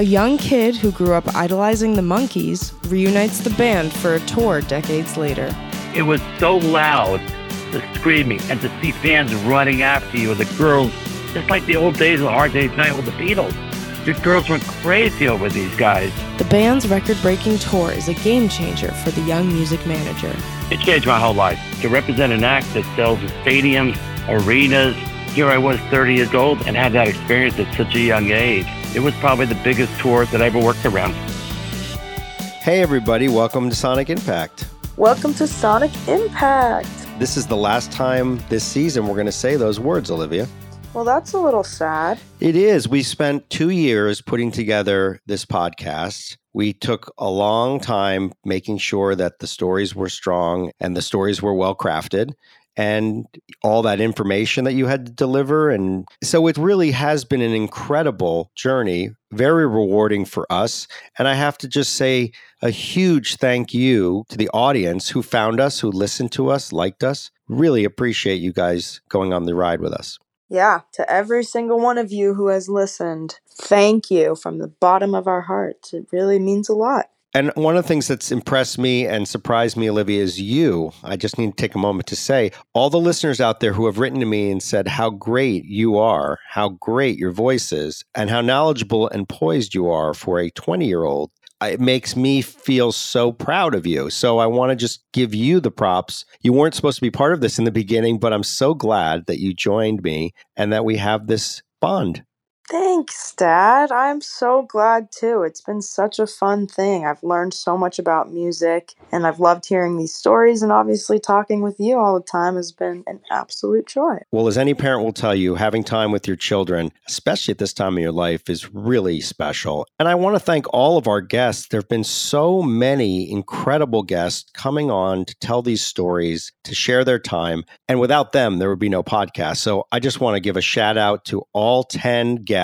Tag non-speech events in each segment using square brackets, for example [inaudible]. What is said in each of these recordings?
A young kid who grew up idolizing the Monkees reunites the band for a tour decades later. It was so loud, the screaming, and to see fans running after you, with the girls, just like the old days of Hard Day's Night with the Beatles. The girls went crazy over these guys. The band's record breaking tour is a game changer for the young music manager. It changed my whole life. To represent an act that sells stadiums, arenas, here I was 30 years old and had that experience at such a young age. It was probably the biggest tour that I ever worked around. Hey, everybody, welcome to Sonic Impact. Welcome to Sonic Impact. This is the last time this season we're going to say those words, Olivia. Well, that's a little sad. It is. We spent two years putting together this podcast. We took a long time making sure that the stories were strong and the stories were well crafted and all that information that you had to deliver. And so it really has been an incredible journey, very rewarding for us. And I have to just say a huge thank you to the audience who found us, who listened to us, liked us. Really appreciate you guys going on the ride with us. Yeah, to every single one of you who has listened, thank you from the bottom of our hearts. It really means a lot. And one of the things that's impressed me and surprised me, Olivia, is you. I just need to take a moment to say all the listeners out there who have written to me and said how great you are, how great your voice is, and how knowledgeable and poised you are for a 20 year old. Uh, it makes me feel so proud of you. So I want to just give you the props. You weren't supposed to be part of this in the beginning, but I'm so glad that you joined me and that we have this bond. Thanks, Dad. I'm so glad too. It's been such a fun thing. I've learned so much about music and I've loved hearing these stories, and obviously, talking with you all the time has been an absolute joy. Well, as any parent will tell you, having time with your children, especially at this time of your life, is really special. And I want to thank all of our guests. There have been so many incredible guests coming on to tell these stories, to share their time. And without them, there would be no podcast. So I just want to give a shout out to all 10 guests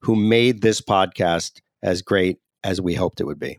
who made this podcast as great as we hoped it would be.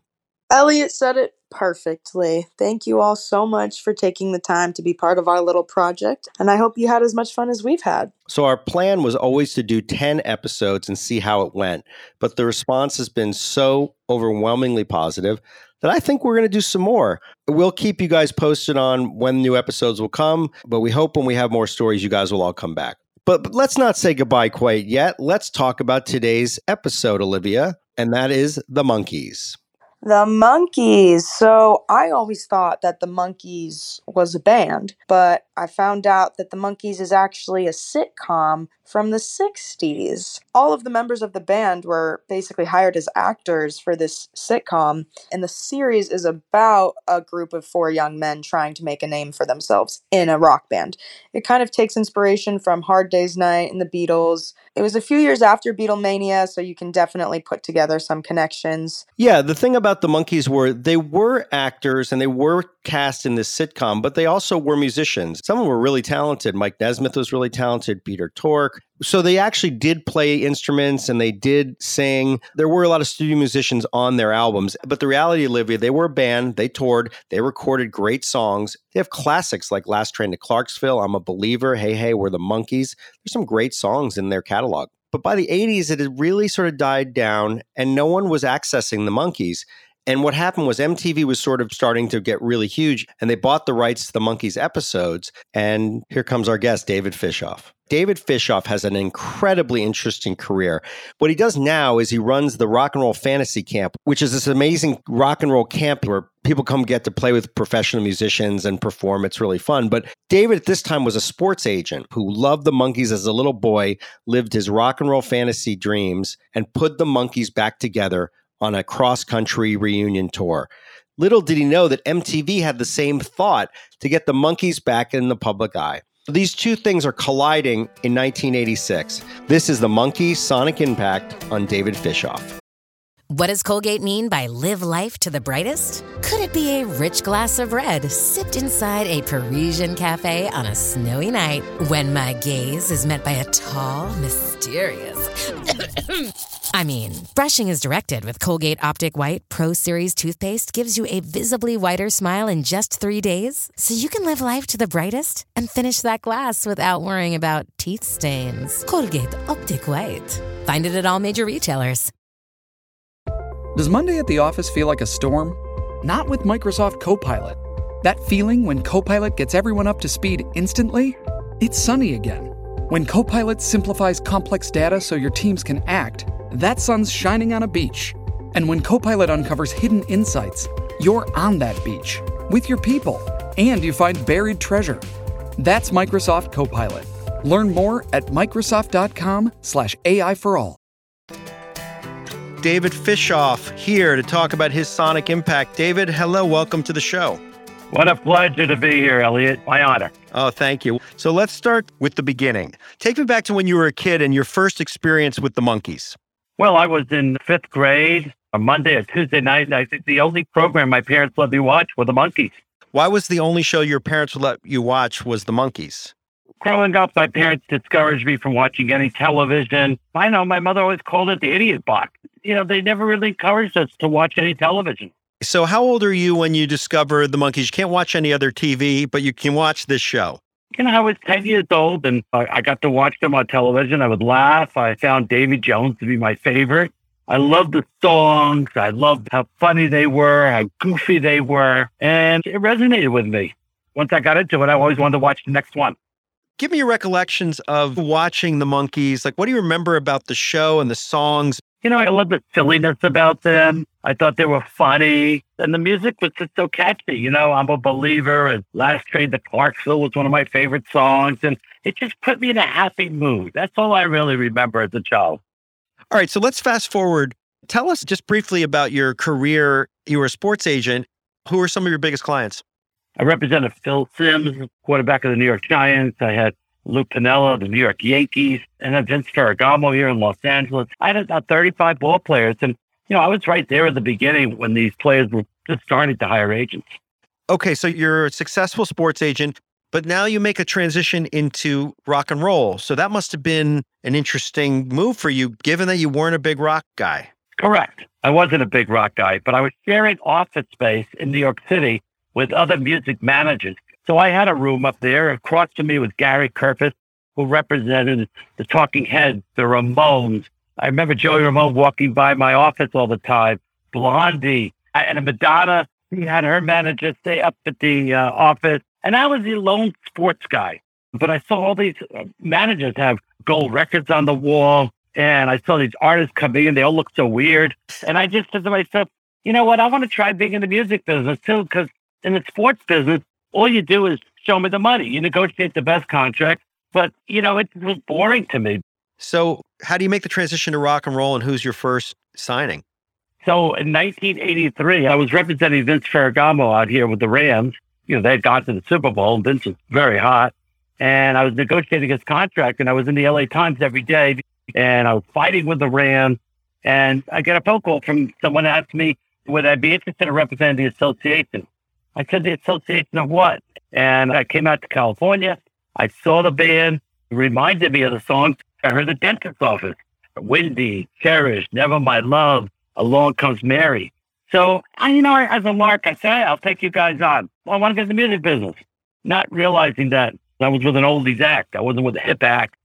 Elliot said it perfectly. Thank you all so much for taking the time to be part of our little project, and I hope you had as much fun as we've had. So, our plan was always to do 10 episodes and see how it went, but the response has been so overwhelmingly positive that I think we're going to do some more. We'll keep you guys posted on when new episodes will come, but we hope when we have more stories, you guys will all come back. But, but let's not say goodbye quite yet. Let's talk about today's episode, Olivia, and that is the Monkees. The Monkees. So I always thought that the Monkees was a band, but I found out that the Monkees is actually a sitcom from the 60s. All of the members of the band were basically hired as actors for this sitcom, and the series is about a group of four young men trying to make a name for themselves in a rock band. It kind of takes inspiration from Hard Day's Night and the Beatles. It was a few years after Beatlemania, so you can definitely put together some connections. Yeah, the thing about the Monkees were they were actors and they were cast in this sitcom, but they also were musicians. Some of them were really talented. Mike Nesmith was really talented, Peter Tork. So they actually did play instruments and they did sing. There were a lot of studio musicians on their albums, but the reality, Olivia, they were a band. They toured. They recorded great songs. They have classics like Last Train to Clarksville, I'm a Believer, Hey Hey, We're the Monkeys. There's some great songs in their catalog. But by the 80s, it had really sort of died down and no one was accessing the Monkees. And what happened was MTV was sort of starting to get really huge and they bought the rights to the Monkees episodes. And here comes our guest, David Fishof. David Fishof has an incredibly interesting career. What he does now is he runs the Rock and Roll Fantasy Camp, which is this amazing rock and roll camp where people come get to play with professional musicians and perform. It's really fun. But David at this time was a sports agent who loved the Monkees as a little boy, lived his rock and roll fantasy dreams, and put the Monkees back together on a cross country reunion tour. Little did he know that MTV had the same thought to get the Monkees back in the public eye. These two things are colliding in 1986. This is the Monkey Sonic Impact on David Fishof. What does Colgate mean by live life to the brightest? Could it be a rich glass of red sipped inside a Parisian cafe on a snowy night when my gaze is met by a tall, mysterious. [coughs] [coughs] I mean, brushing is directed with Colgate Optic White Pro Series toothpaste gives you a visibly whiter smile in just three days, so you can live life to the brightest and finish that glass without worrying about teeth stains. Colgate Optic White. Find it at all major retailers. Does Monday at the office feel like a storm? Not with Microsoft Copilot. That feeling when Copilot gets everyone up to speed instantly? It's sunny again. When Copilot simplifies complex data so your teams can act, that sun's shining on a beach. And when Copilot uncovers hidden insights, you're on that beach with your people and you find buried treasure. That's Microsoft Copilot. Learn more at Microsoft.com/slash AI for all. David Fishof here to talk about his sonic impact. David, hello, welcome to the show. What a pleasure to be here, Elliot. My honor. Oh, thank you. So let's start with the beginning. Take me back to when you were a kid and your first experience with the Monkees. Well, I was in fifth grade, a Monday or Tuesday night, and I think the only program my parents let me watch were the Monkees. Why was the only show your parents would let you watch was the Monkees? Growing up, my parents discouraged me from watching any television. I know my mother always called it the idiot box. You know, they never really encouraged us to watch any television. So, how old are you when you discover the Monkees? You can't watch any other TV, but you can watch this show. You know, I was 10 years old and I I got to watch them on television. I would laugh. I found Davy Jones to be my favorite. I loved the songs. I loved how funny they were, how goofy they were, and it resonated with me. Once I got into it, I always wanted to watch the next one. Give me your recollections of watching the Monkees. Like, what do you remember about the show and the songs? You know, I love the silliness about them. I thought they were funny. And the music was just so catchy. You know, I'm a believer. And Last Train to Clarksville was one of my favorite songs. And it just put me in a happy mood. That's all I really remember as a child. All right, so let's fast forward. Tell us just briefly about your career. You were a sports agent. Who are some of your biggest clients? I represented Phil Simms, quarterback of the New York Giants. I had Lou Piniella, the New York Yankees, and then Vince Ferragamo here in Los Angeles. I had about 35 ball players. And, you know, I was right there at the beginning when these players were just starting to hire agents. Okay, so you're a successful sports agent, but now you make a transition into rock and roll. So that must have been an interesting move for you, given that you weren't a big rock guy. Correct. I wasn't a big rock guy, but I was sharing office space in New York City with other music managers. So I had a room up there. Across from me was Gary Kurfirst, who represented the Talking Heads, the Ramones. I remember Joey Ramone walking by my office all the time. Blondie and Madonna. He had her manager stay up at the uh, office, and I was the lone sports guy. But I saw all these uh, managers have gold records on the wall, and I saw these artists coming in. They all looked so weird, and I just said to myself, you know what? I want to try being in the music business too, because in the sports business, all you do is show me the money. You negotiate the best contract, but you know it was boring to me. So, how do you make the transition to rock and roll, and who's your first signing? So in 1983, I was representing Vince Ferragamo out here with the Rams. You know, they had gone to the Super Bowl, and Vince was very hot. And I was negotiating his contract, and I was in the LA Times every day, and I was fighting with the Rams. And I get a phone call from someone asked me, would I be interested in representing the association? I said, the association of what? And I came out to California. I saw the band. Reminded me of the songs I heard the dentist's office. Windy, Cherish, Never My Love, Along Comes Mary. So, I, you know, as a lark, I said, I'll take you guys on. Well, I want to get in the music business. Not realizing that I was with an oldies act. I wasn't with a hip act.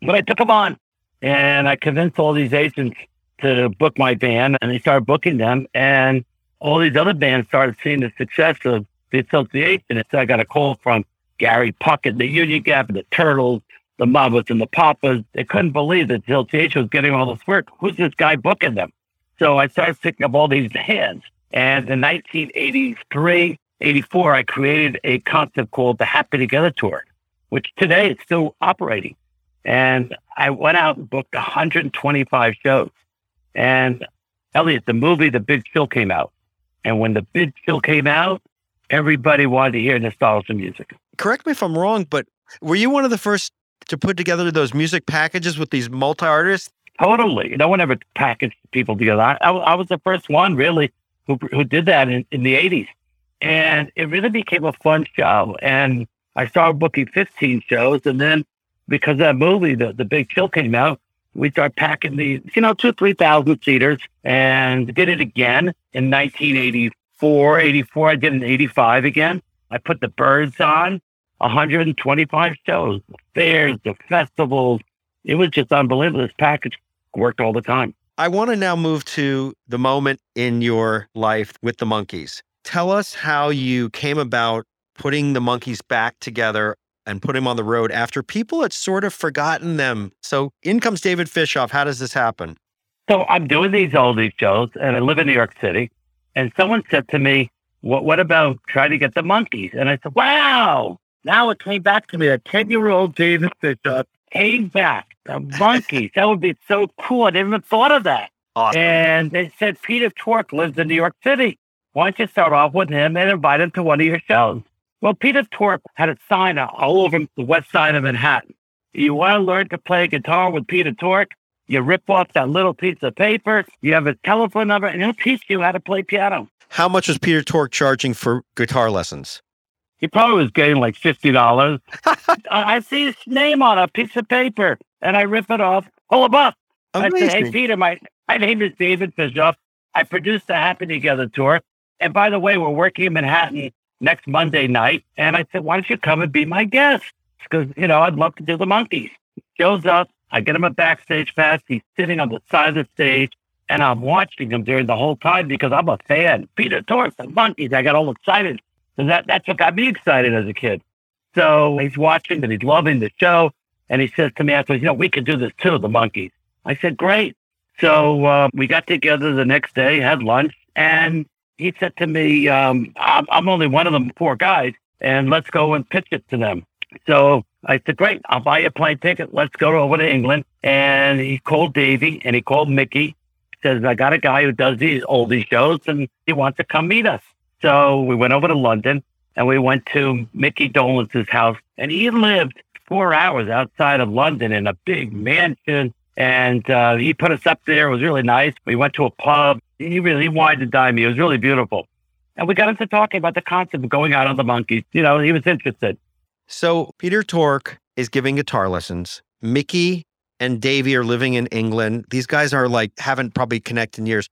But I took them on. And I convinced all these agents to book my band, and they started booking them. And all these other bands started seeing the success of the association. And so I got a call from Gary Puckett, the Union Gap, and the Turtles, the Mamas and the Papas. They couldn't believe that association was getting all this work. Who's this guy booking them? So I started picking up all these hands. And in 1983, 84, I created a concept called the Happy Together Tour, which today is still operating. And I went out and booked 125 shows. And Elliot, the movie The Big Chill came out. And when The Big Chill came out, everybody wanted to hear nostalgia music. Correct me if I'm wrong, but were you one of the first to put together those music packages with these multi artists? Totally. No one ever packaged people together. I, I, I was the first one, really, who, who did that in, in the 80s. And it really became a fun show. And I started booking 15 shows. And then because that movie, the, the Big Chill came out, we started packing these, you know, two, 3,000 seaters and did it again in 1984, 84. I did it in 85 again. I put the birds on 125 shows, the fairs, the festivals. It was just unbelievable. This package worked all the time. I want to now move to the moment in your life with the Monkees. Tell us how you came about putting the Monkees back together and put him on the road after people had sort of forgotten them. So in comes David Fishof. How does this happen? So I'm doing these oldie shows and I live in New York City. And someone said to me, what, what about trying to get the Monkees? And I said, wow, now it came back to me. A 10 year old David Fishof came back. The Monkees. [laughs] that would be so cool. I didn't even thought of that. Awesome. And they said, Peter Tork lives in New York City. Why don't you start off with him and invite him to one of your shows? Well, Peter Tork had a sign all over the west side of Manhattan. You want to learn to play guitar with Peter Tork? You rip off that little piece of paper, you have his telephone number, and he'll teach you how to play piano. How much was Peter Tork charging for guitar lessons? He probably was getting like $50. [laughs] I see his name on a piece of paper, and I rip it off. Pull him up. I said, hey, Peter, my, my name is David Fishof. I produced the Happy Together tour. And by the way, we're working in Manhattan next Monday night. And I said, why don't you come and be my guest? Because, you know, I'd love to do the Monkees. He shows up. I get him a backstage pass. He's sitting on the side of the stage. And I'm watching him during the whole time because I'm a fan. Peter Tork, the Monkees. I got all excited. And that, that's what got me excited as a kid. So he's watching and he's loving the show. And he says to me afterwards, you know, we could do this too, the Monkees. I said, great. So uh, we got together the next day, had lunch, and he said to me, um, I'm, I'm only one of the four guys, and let's go and pitch it to them. So I said, great, I'll buy you a plane ticket. Let's go over to England. And he called Davey and he called Mickey. He says, I got a guy who does these oldie shows and he wants to come meet us. So we went over to London and we went to Mickey Dolenz house and he lived four hours outside of London in a big mansion. And uh, he put us up there. It was really nice. We went to a pub. He really he wanted to dime me. It was really beautiful. And we got into talking about the concept of going out on the Monkees. You know, he was interested. So Peter Tork is giving guitar lessons. Mickey and Davey are living in England. These guys are like haven't probably connected in years.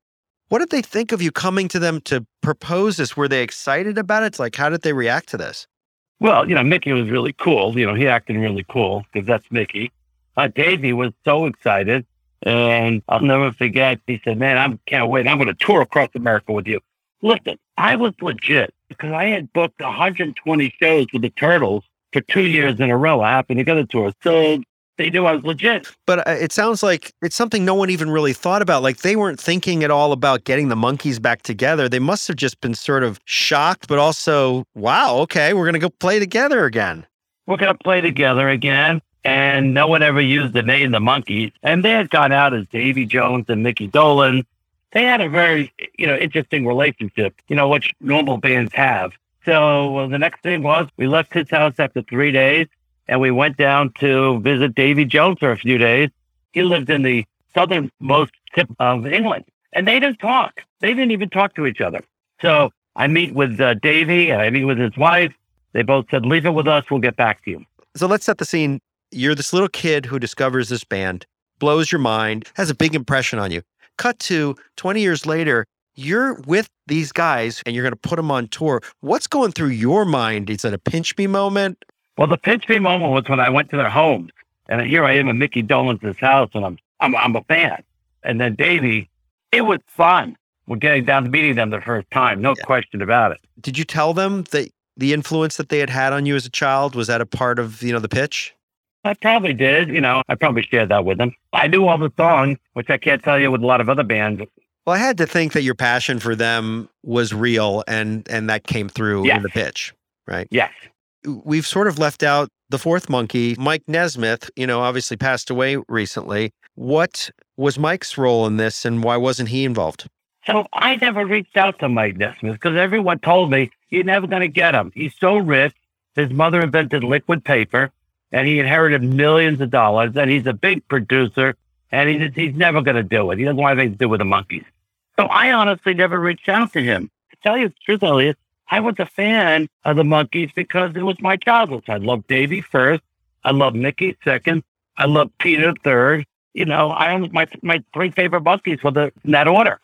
What did they think of you coming to them to propose this? Were they excited about it? Like, how did they react to this? Well, you know, Mickey was really cool. You know, he acted really cool because that's Mickey. Uh, Davey was so excited. And I'll never forget, he said, Man, I can't wait. I'm going to tour across America with you. Listen, I was legit because I had booked 120 shows with the Turtles for two years in a row, a Happy Together tour. So they knew I was legit. But uh, it sounds like it's something no one even really thought about. Like they weren't thinking at all about getting the Monkees back together. They must have just been sort of shocked, but also, wow, okay, we're going to go play together again. We're going to play together again. And no one ever used the name the Monkees. And they had gone out as Davy Jones and Mickey Dolenz. They had a very, you know, interesting relationship, you know, which normal bands have. So well, the next thing was we left his house after three days and we went down to visit Davy Jones for a few days. He lived in the southernmost tip of England, and they didn't talk. They didn't even talk to each other. So I meet with uh, Davy, and I meet with his wife. They both said, "Leave it with us. We'll get back to you." So let's set the scene. You're this little kid who discovers this band, blows your mind, has a big impression on you. Cut to 20 years later, you're with these guys and you're going to put them on tour. What's going through your mind? Is it a pinch me moment? Well, the pinch me moment was when I went to their homes, and here I am in Mickey Dolenz house, and I'm I'm I'm a fan. And then Davey, it was fun. were getting down to meeting them the first time. No Yeah. question about it. Did you tell them that the influence that they had had on you as a child was that a part of you know the pitch? I probably did. You know, I probably shared that with them. I knew all the songs, which I can't tell you with a lot of other bands. Well, I had to think that your passion for them was real, and and that came through Yes. in the pitch, right? Yes. We've sort of left out the fourth monkey, Mike Nesmith. You know, obviously passed away recently. What was Mike's role in this, and why wasn't he involved? So I never reached out to Mike Nesmith because everyone told me you're never going to get him. He's so rich. His mother invented liquid paper and he inherited millions of dollars and he's a big producer and he's, he's never going to do it. He doesn't want anything to do with the Monkees. So I honestly never reached out to him. To tell you the truth, Elliot, I was a fan of the Monkees because it was my childhood. I loved Davy first. I loved Mickey second. I loved Peter third. You know, I my my three favorite monkeys were the, in that order.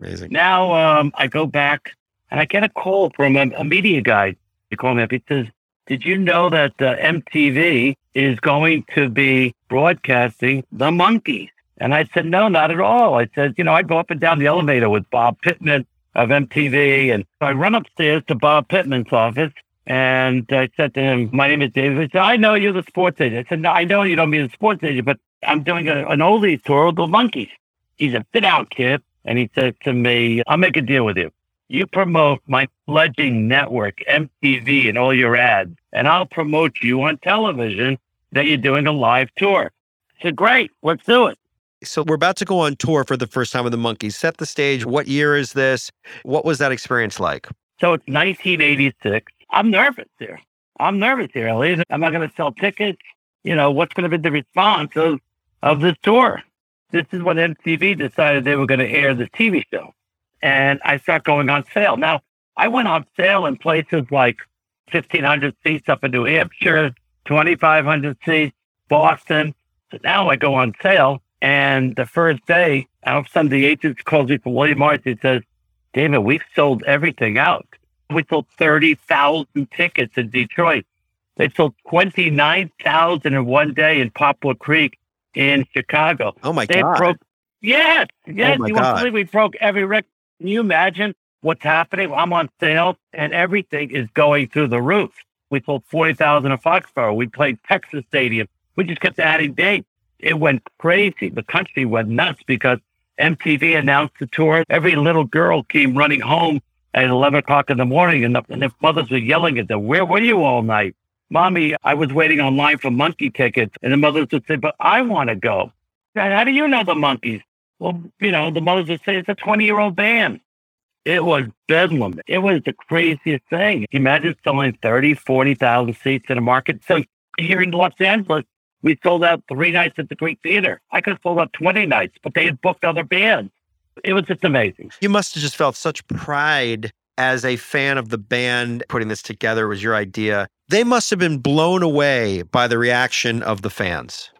Amazing. Now um, I go back and I get a call from a, a media guy. He called me up. He says, "Did you know that uh, MTV is going to be broadcasting the Monkees?" And I said, "No, not at all." I said, "You know, I go up and down the elevator with Bob Pittman of MTV, and so I run upstairs to Bob Pittman's office." And I said to him, "My name is David." Said, "I know you're the sports agent." I said, "No, I know you don't mean the sports agent, but I'm doing a, an oldies tour with the Monkees." He said, "Sit down, kid." And he said to me, I'll make a deal with you. You promote my fledging network, MTV, and all your ads, and I'll promote you on television that you're doing a live tour. I said, Great, let's do it. So we're about to go on tour for the first time with the Monkees. Set the stage. What year is this? What was that experience like? So it's 1986. I'm nervous here. I'm nervous here, Elliot. Am I going to sell tickets? You know, what's going to be the response of, of this tour? This is when MTV decided they were going to air the TV show. And I start going on sale. Now, I went on sale in places like 1,500 seats up in New Hampshire, 2,500 seats, Boston. So now I go on sale. And the first day, all of a sudden the agent calls me from William Morris. He says, David, we've sold everything out. We sold 30,000 tickets in Detroit. They sold 29,000 in one day in Poplar Creek in Chicago. Oh my They god! broke, yes, oh yes. my you won't believe we broke every record. Can you imagine what's happening? I'm on sale and everything is going through the roof. We sold 40,000 in Foxborough. We played Texas Stadium. We just kept adding dates. It went crazy. The country went nuts because MTV announced the tour. Every little girl came running home at 11 o'clock in the morning and the, and their mothers were yelling at them, where were you all night? Mommy, I was waiting online for monkey tickets. And the mothers would say, but I want to go. "Dad, How do you know the Monkees? Well, you know, the mothers would say, it's a 20 year old band. It was bedlam. It was the craziest thing. Imagine selling 30, 40,000 seats in a market. So here in Los Angeles, we sold out three nights at the Greek Theater. I could have sold out 20 nights, but they had booked other bands. It was just amazing. You must have just felt such pride as a fan of the band putting this together. It was your idea. They must have been blown away by the reaction of the fans.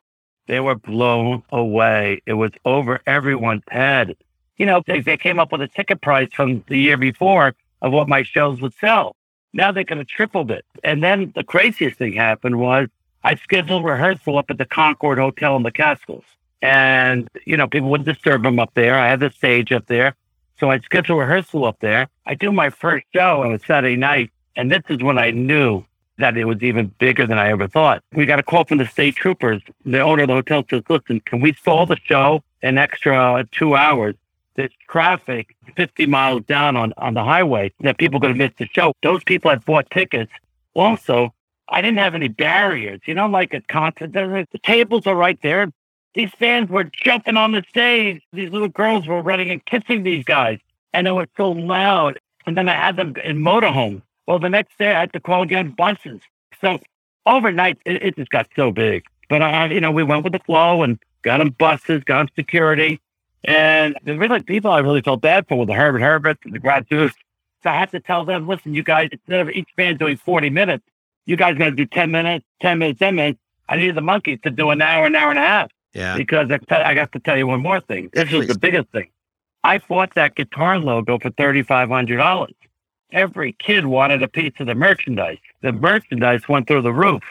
They were blown away. It was over everyone's head. You know, they, they came up with a ticket price from the year before of what my shows would sell. Now they could have tripled it. And then the craziest thing happened was I scheduled rehearsal up at the Concord Hotel in the Catskills. And, you know, people wouldn't disturb them up there. I had the stage up there. So I scheduled rehearsal up there. I do my first show on a Saturday night. And this is when I knew that it was even bigger than I ever thought. We got a call from the state troopers. The owner of the hotel says, listen, can we stall the show an extra two hours? There's traffic 50 miles down on, on the highway that people are going to miss the show. Those people had bought tickets. Also, I didn't have any barriers. You know, like at concert, the tables are right there. These fans were jumping on the stage. These little girls were running and kissing these guys. And it was so loud. And then I had them in motorhomes. Well, the next day I had to call again buses. So overnight, it, it just got so big. But I, you know, we went with the flow and got them buses, got them security. And the really people I really felt bad for were the Herman's Hermits, the graduates. So I had to tell them, listen, you guys, instead of each band doing 40 minutes, you guys got to do 10 minutes, 10 minutes, 10 minutes. I need the Monkees to do an hour, an hour and a half. Yeah. Because I, I got to tell you one more thing. This Please. the biggest thing. I bought that guitar logo for $3,500. Every kid wanted a piece of the merchandise. The merchandise went through the roof.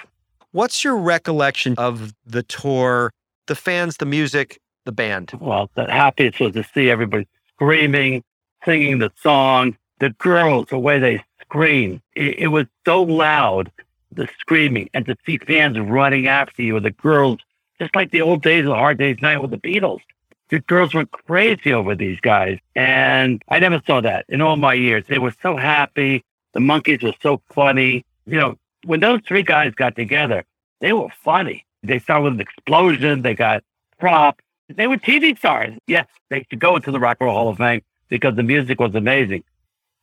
What's your recollection of the tour, the fans, the music, the band? Well, the happiest was to see everybody screaming, singing the song, the girls, the way they scream. It, it was so loud, the screaming, and to see fans running after you, or the girls, just like the old days of Hard Day's Night with the Beatles. The girls went crazy over these guys. And I never saw that in all my years. They were so happy. The Monkees were so funny. You know, when those three guys got together, they were funny. They started with an explosion. They got props. They were TV stars. Yes, they should go into the Rock and Roll Hall of Fame because the music was amazing.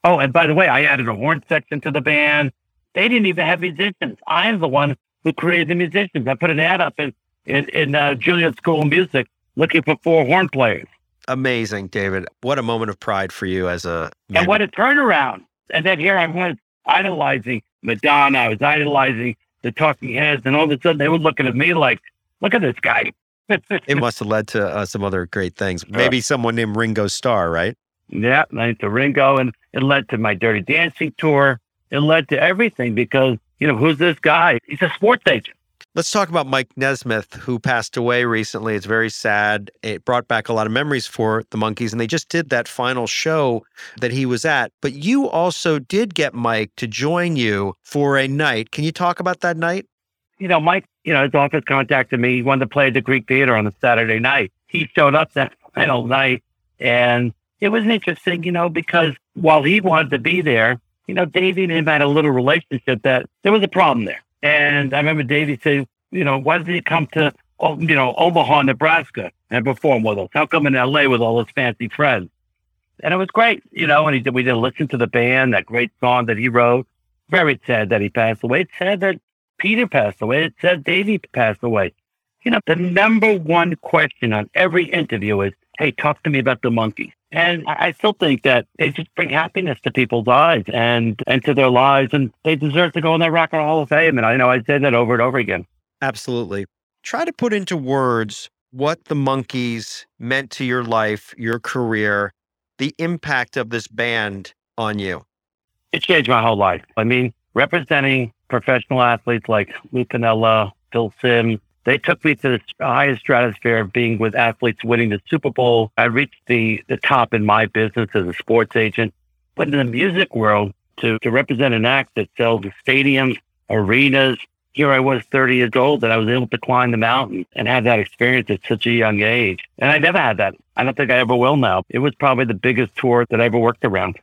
Oh, and by the way, I added a horn section to the band. They didn't even have musicians. I'm the one who created the musicians. I put an ad up in in, in uh, Juilliard School of Music looking for four horn players. Amazing, David. What a moment of pride for you as a man. And what a turnaround. And then here I was idolizing Madonna. I was idolizing the Talking Heads. And all of a sudden they were looking at me like, look at this guy. [laughs] it must have led to uh, some other great things. Maybe uh, someone named Ringo Starr, right? Yeah, led to Ringo. And it led to my Dirty Dancing tour. It led to everything because, you know, who's this guy? He's a sports agent. Let's talk about Mike Nesmith, who passed away recently. It's very sad. It brought back a lot of memories for the Monkees, and they just did that final show that he was at. But you also did get Mike to join you for a night. Can you talk about that night? You know, Mike, you know, his office contacted me. He wanted to play at the Greek Theater on a Saturday night. He showed up that [laughs] final night, and it was interesting, you know, because while he wanted to be there, you know, Davey and him had a little relationship that there was a problem there. And I remember Davey saying, you know, why doesn't he come to, oh, you know, Omaha, Nebraska and perform with us? How come in LA with all his fancy friends? And it was great, you know, and he did, we did listen to the band, that great song that he wrote. Very sad that he passed away. It's sad that Peter passed away. It's sad Davey passed away. You know, the number one question on every interview is, hey, talk to me about the Monkees. And I still think that they just bring happiness to people's lives and, and to their lives, and they deserve to go in that Rock and Roll Hall of Fame. And I know I said that over and over again. Absolutely. Try to put into words what the Monkees meant to your life, your career, the impact of this band on you. It changed my whole life. I mean, representing professional athletes like Lou Piniella, Phil Simms, they took me to the highest stratosphere of being with athletes winning the Super Bowl. I reached the, the top in my business as a sports agent. But in the music world, to, to represent an act that sells stadiums, arenas, here I was 30 years old and I was able to climb the mountain and have that experience at such a young age. And I never had that. I don't think I ever will now. It was probably the biggest tour that I ever worked around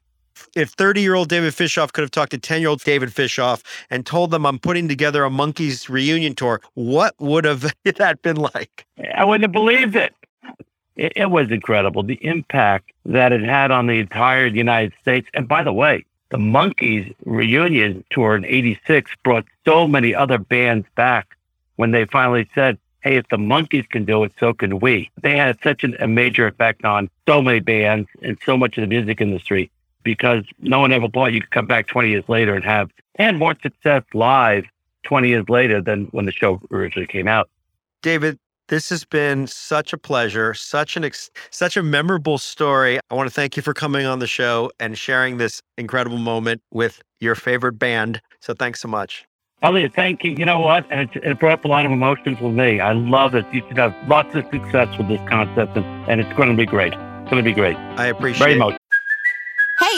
if 30 year old David Fishof could have talked to 10 year old David Fishof and told them I'm putting together a Monkees reunion tour, what would have [laughs] that been like? I wouldn't have believed it. it. It was incredible. The impact that it had on the entire United States. And by the way, the Monkees reunion tour in 86 brought so many other bands back when they finally said, hey, if the Monkees can do it, so can we. They had such an, a major effect on so many bands and so much of the music industry because no one ever thought you could come back 20 years later and have and more success live 20 years later than when the show originally came out. David, this has been such a pleasure, such an ex- such a memorable story. I want to thank you for coming on the show and sharing this incredible moment with your favorite band. So thanks so much. Elliot, thank you. You know what? And it, it brought up a lot of emotions with me. I love it. You should have lots of success with this concept, and, and it's going to be great. It's going to be great. I appreciate Very much.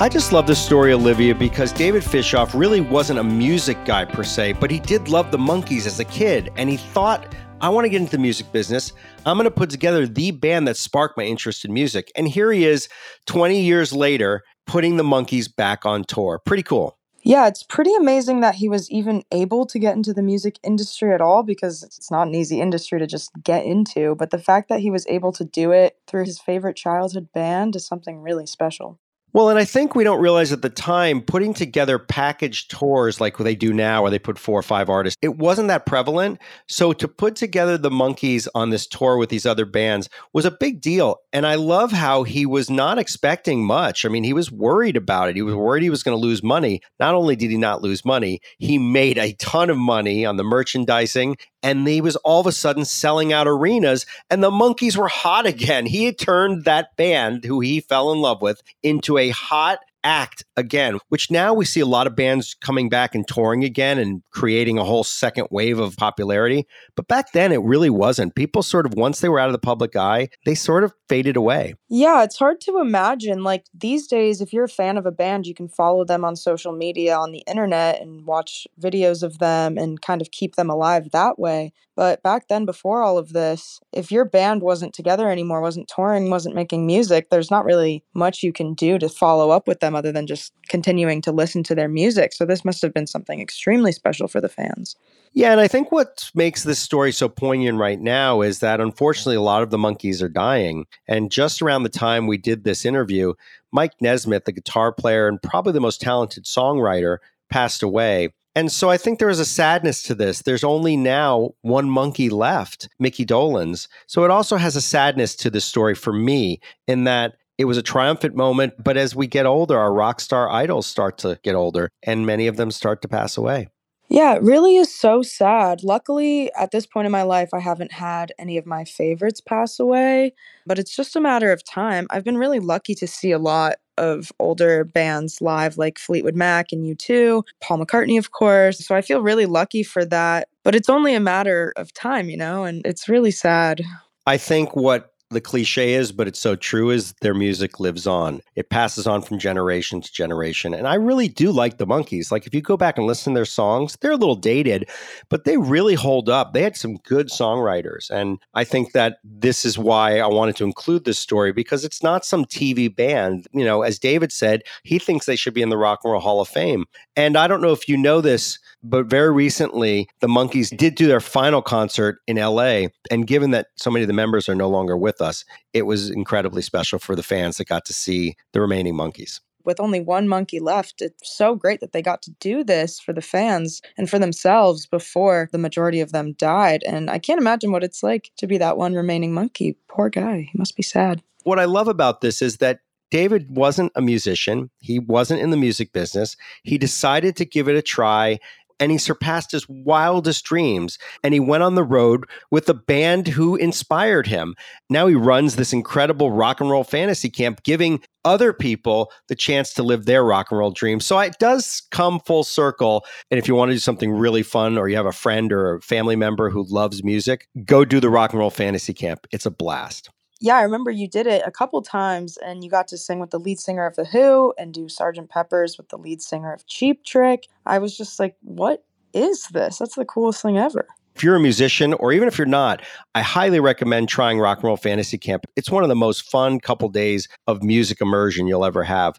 I just love this story, Olivia, because David Fishof really wasn't a music guy per se, but he did love the Monkees as a kid, and he thought I want to get into the music business. I'm going to put together the band that sparked my interest in music. And here he is 20 years later, putting the Monkees back on tour. Pretty cool. Yeah, it's pretty amazing that he was even able to get into the music industry at all because it's not an easy industry to just get into. But the fact that he was able to do it through his favorite childhood band is something really special. Well, and I think we don't realize at the time putting together packaged tours like they do now, where they put four or five artists, it wasn't that prevalent. So to put together the Monkees on this tour with these other bands was a big deal. And I love how he was not expecting much. I mean, he was worried about it. He was worried he was going to lose money. Not only did he not lose money, he made a ton of money on the merchandising and he was all of a sudden selling out arenas and the Monkees were hot again he had turned that band who he fell in love with into a hot act again, which now we see a lot of bands coming back and touring again and creating a whole second wave of popularity. But back then, it really wasn't. People sort of, once they were out of the public eye, they sort of faded away. Yeah, it's hard to imagine. Like these days, if you're a fan of a band, you can follow them on social media, on the internet, and watch videos of them and kind of keep them alive that way. But back then, before all of this, if your band wasn't together anymore, wasn't touring, wasn't making music, there's not really much you can do to follow up with them other than just continuing to listen to their music. So this must have been something extremely special for the fans. Yeah, and I think what makes this story so poignant right now is that unfortunately a lot of the Monkees are dying. And just around the time we did this interview, Mike Nesmith, the guitar player and probably the most talented songwriter, passed away. And so I think there is a sadness to this. There's only now one monkey left, Mickey Dolenz. So it also has a sadness to this story for me in that it was a triumphant moment. But as we get older, our rock star idols start to get older and many of them start to pass away. Yeah, it really is so sad. Luckily, at this point in my life, I haven't had any of my favorites pass away, but it's just a matter of time. I've been really lucky to see a lot of older bands live, like Fleetwood Mac and U2, Paul McCartney, of course. So I feel really lucky for that. But it's only a matter of time, you know, and it's really sad. I think what the cliche is, but it's so true, is their music lives on. It passes on from generation to generation. And I really do like the Monkees. Like if you go back and listen to their songs, they're a little dated, but they really hold up. They had some good songwriters. And I think that this is why I wanted to include this story because it's not some TV band. You know, as David said, he thinks they should be in the Rock and Roll Hall of Fame. And I don't know if you know this, but very recently, the Monkees did do their final concert in LA. And given that so many of the members are no longer with us, it was incredibly special for the fans that got to see the remaining Monkees. With only one monkey left, it's so great that they got to do this for the fans and for themselves before the majority of them died. And I can't imagine what it's like to be that one remaining monkey. Poor guy. He must be sad. What I love about this is that David wasn't a musician. He wasn't in the music business. He decided to give it a try and he surpassed his wildest dreams. And he went on the road with the band who inspired him. Now he runs this incredible rock and roll fantasy camp, giving other people the chance to live their rock and roll dreams. So it does come full circle. And if you want to do something really fun, or you have a friend or a family member who loves music, go do the rock and roll fantasy camp. It's a blast yeah, I remember you did it a couple times and you got to sing with the lead singer of The Who and do Sergeant Pepper's with the lead singer of Cheap Trick. I was just like, what is this? That's the coolest thing ever. If you're a musician or even if you're not, I highly recommend trying Rock and Roll Fantasy Camp. It's one of the most fun couple days of music immersion you'll ever have.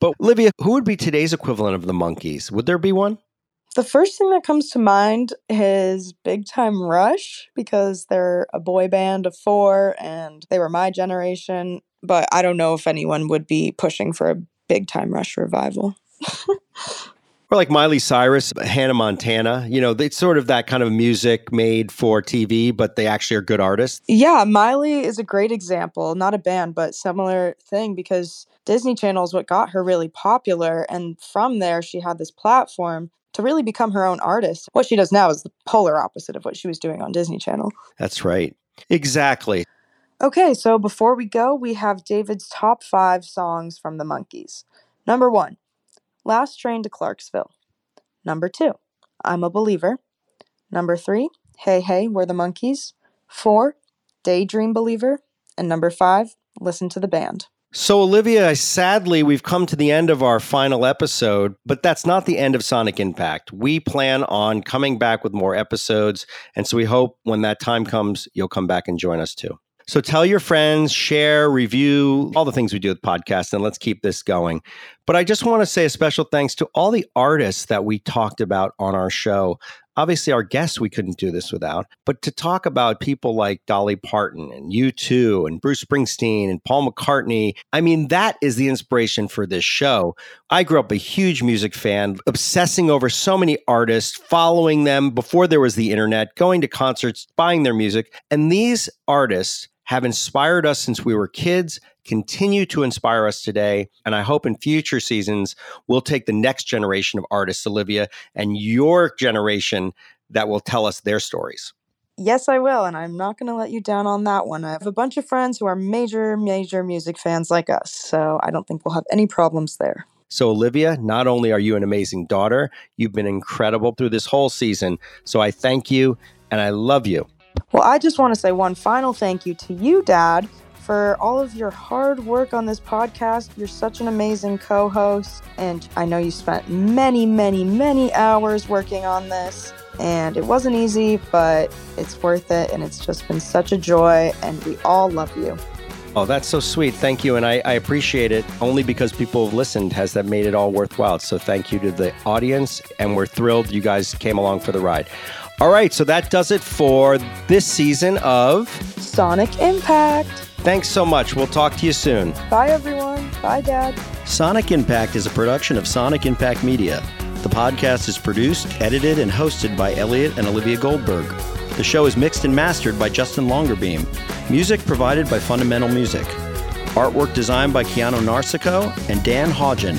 But Olivia, who would be today's equivalent of the Monkees? Would there be one? The first thing that comes to mind is Big Time Rush because they're a boy band of four and they were my generation. But I don't know if anyone would be pushing for a Big Time Rush revival. [laughs] or like Miley Cyrus, Hannah Montana. You know, it's sort of that kind of music made for TV, but they actually are good artists. Yeah, Miley is a great example. Not a band, but similar thing because Disney Channel is what got her really popular. And from there, she had this platform to really become her own artist. What she does now is the polar opposite of what she was doing on Disney Channel. That's right. Exactly. Okay, so before we go, we have David's top five songs from the Monkees. Number one, Last Train to Clarksville. Number two, I'm a Believer. Number three, Hey Hey, We're the Monkees. Four, Daydream Believer. And number five, Listen to the Band. So, Olivia, sadly, we've come to the end of our final episode, but that's not the end of Sonic Impact. We plan on coming back with more episodes. And so we hope when that time comes, you'll come back and join us too. So tell your friends, share, review, all the things we do with podcasts, and let's keep this going. But I just want to say a special thanks to all the artists that we talked about on our show. Obviously, our guests we couldn't do this without, but to talk about people like Dolly Parton and U2 and Bruce Springsteen and Paul McCartney, I mean, that is the inspiration for this show. I grew up a huge music fan, obsessing over so many artists, following them before there was the internet, going to concerts, buying their music. And these artists have inspired us since we were kids, continue to inspire us today. And I hope in future seasons, we'll take the next generation of artists, Olivia, and your generation that will tell us their stories. Yes, I will. And I'm not going to let you down on that one. I have a bunch of friends who are major, major music fans like us. So I don't think we'll have any problems there. So, Olivia, not only are you an amazing daughter, you've been incredible through this whole season. So I thank you and I love you. Well, I just want to say one final thank you to you, Dad, for all of your hard work on this podcast. You're such an amazing co host, and I know you spent many, many, many hours working on this. And it wasn't easy, but it's worth it, and it's just been such a joy, and we all love you. Oh, that's so sweet. Thank you. And I, I, appreciate it only because people have listened has that made it all worthwhile. So thank you to the audience. And we're thrilled you guys came along for the ride. All right, so that does it for this season of Sonic Impact. Thanks so much. We'll talk to you soon. Bye, everyone. Bye, Dad. Sonic Impact is a production of Sonic Impact Media. The podcast is produced, edited, and hosted by Elliot and Olivia Goldberg. The show is mixed and mastered by Justin Longerbeam. Music provided by Fundamental Music. Artwork designed by Keanu Narsico and Dan Hodgen.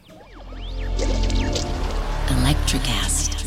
Electricast.